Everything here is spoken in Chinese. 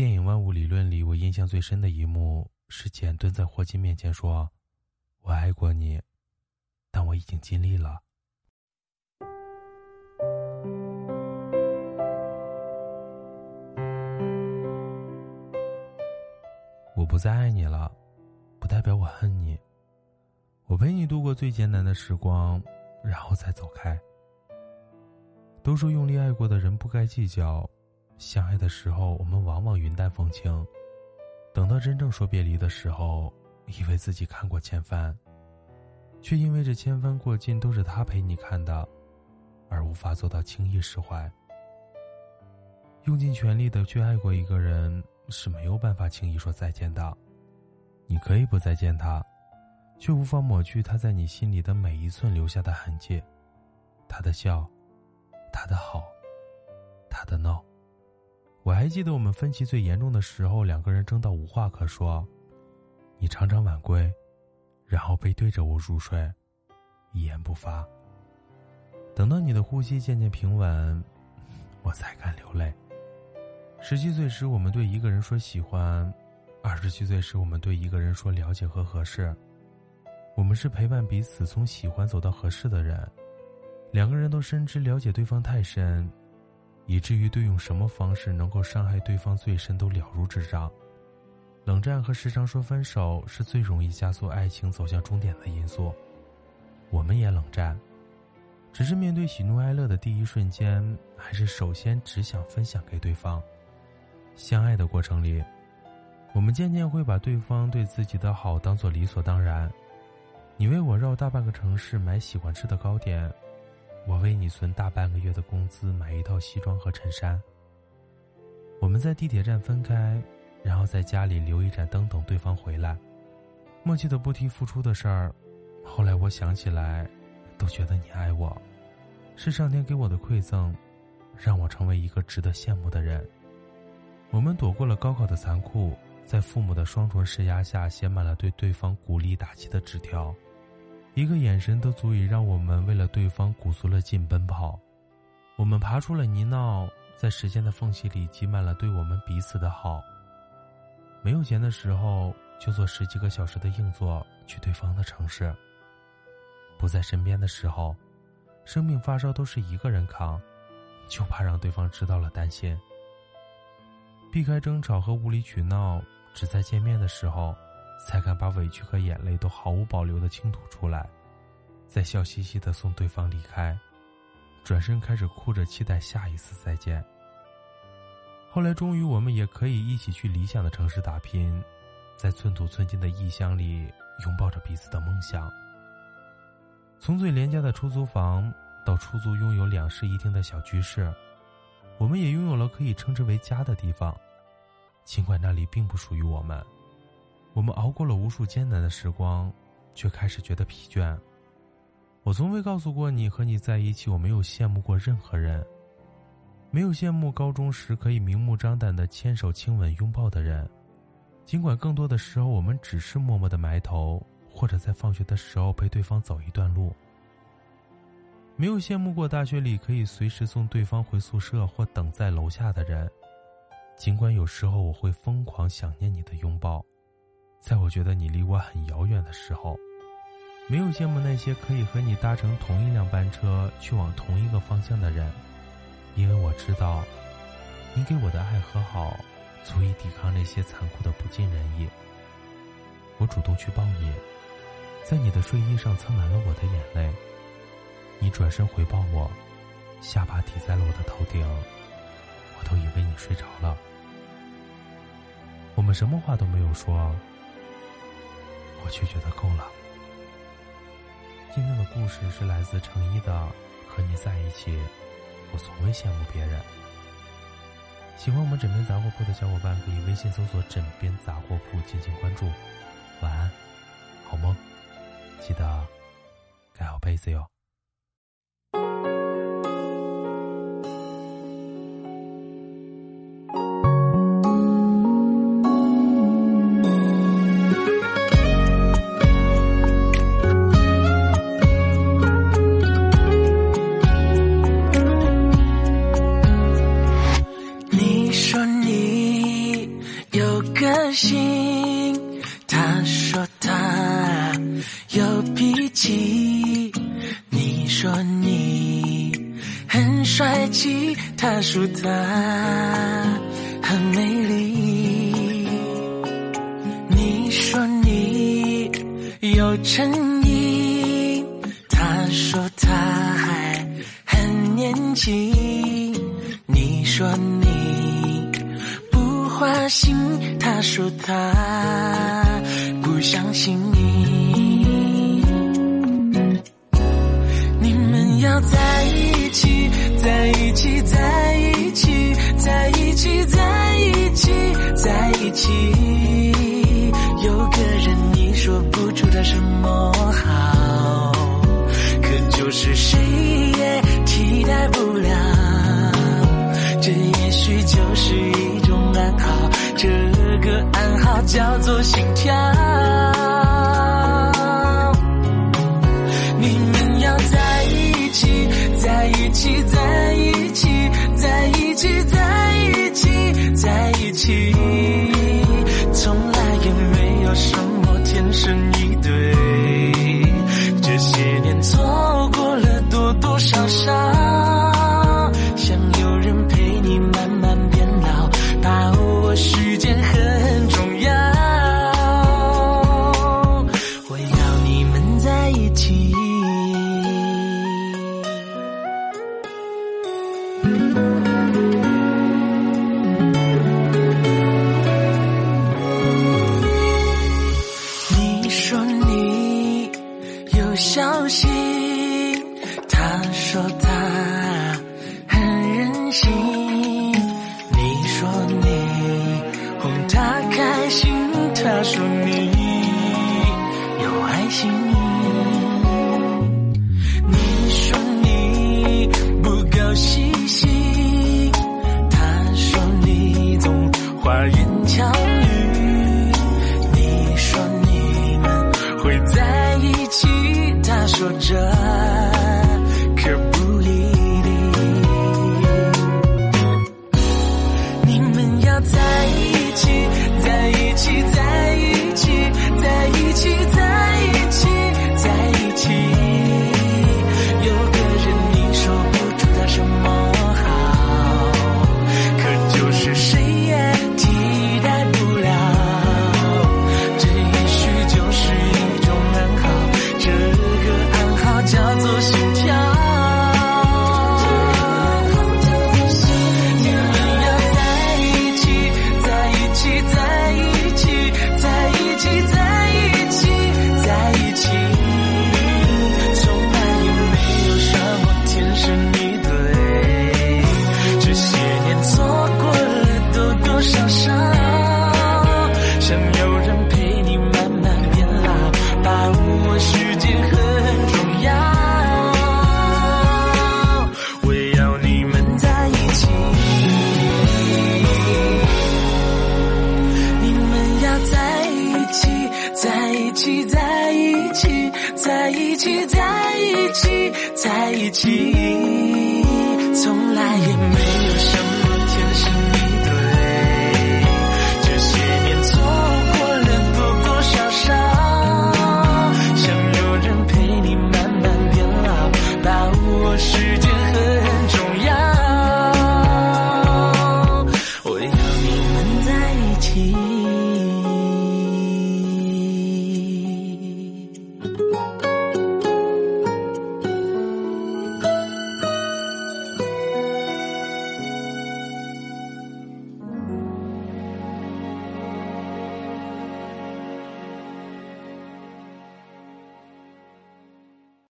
电影《万物理论》里，我印象最深的一幕是简蹲在霍金面前说：“我爱过你，但我已经尽力了。”我不再爱你了，不代表我恨你。我陪你度过最艰难的时光，然后再走开。都说用力爱过的人不该计较，相爱的时候我们往往云淡风轻，等到真正说别离的时候，以为自己看过千帆，却因为这千帆过尽都是他陪你看的，而无法做到轻易释怀。用尽全力的去爱过一个人。是没有办法轻易说再见的。你可以不再见他，却无法抹去他在你心里的每一寸留下的痕迹。他的笑，他的好，他的闹。我还记得我们分歧最严重的时候，两个人争到无话可说。你常常晚归，然后背对着我入睡，一言不发。等到你的呼吸渐渐平稳，我才敢流泪。十七岁时，我们对一个人说喜欢；二十七岁时，我们对一个人说了解和合适。我们是陪伴彼此从喜欢走到合适的人。两个人都深知了解对方太深，以至于对用什么方式能够伤害对方最深都了如指掌。冷战和时常说分手是最容易加速爱情走向终点的因素。我们也冷战，只是面对喜怒哀乐的第一瞬间，还是首先只想分享给对方。相爱的过程里，我们渐渐会把对方对自己的好当做理所当然。你为我绕大半个城市买喜欢吃的糕点，我为你存大半个月的工资买一套西装和衬衫。我们在地铁站分开，然后在家里留一盏灯等对方回来，默契的不提付出的事儿。后来我想起来，都觉得你爱我，是上天给我的馈赠，让我成为一个值得羡慕的人。我们躲过了高考的残酷，在父母的双重施压下，写满了对对方鼓励打气的纸条，一个眼神都足以让我们为了对方鼓足了劲奔跑。我们爬出了泥淖，在时间的缝隙里挤满了对我们彼此的好。没有钱的时候，就坐十几个小时的硬座去对方的城市。不在身边的时候，生病发烧都是一个人扛，就怕让对方知道了担心。避开争吵和无理取闹，只在见面的时候，才敢把委屈和眼泪都毫无保留的倾吐出来，再笑嘻嘻的送对方离开，转身开始哭着期待下一次再见。后来，终于我们也可以一起去理想的城市打拼，在寸土寸金的异乡里拥抱着彼此的梦想。从最廉价的出租房到出租拥有两室一厅的小居室。我们也拥有了可以称之为家的地方，尽管那里并不属于我们。我们熬过了无数艰难的时光，却开始觉得疲倦。我从未告诉过你，和你在一起，我没有羡慕过任何人，没有羡慕高中时可以明目张胆的牵手、亲吻、拥抱的人。尽管更多的时候，我们只是默默的埋头，或者在放学的时候陪对方走一段路。没有羡慕过大学里可以随时送对方回宿舍或等在楼下的人，尽管有时候我会疯狂想念你的拥抱，在我觉得你离我很遥远的时候，没有羡慕那些可以和你搭乘同一辆班车去往同一个方向的人，因为我知道，你给我的爱和好，足以抵抗那些残酷的不尽人意。我主动去抱你，在你的睡衣上蹭满了我的眼泪。你转身回抱我，下巴抵在了我的头顶，我都以为你睡着了。我们什么话都没有说，我却觉得够了。今天的故事是来自成一的《和你在一起》，我从未羡慕别人。喜欢我们枕边杂货铺的小伙伴，可以微信搜索“枕边杂货铺”进行关注。晚安，好梦，记得盖好被子哟。说你有个性，他说他有脾气，你说你很帅气，他说他很美丽。你说你有诚意。说他不相信你。你们要在一起在一起在一起在一起在一起在一起。花言巧语你说你们会在一起他说着记忆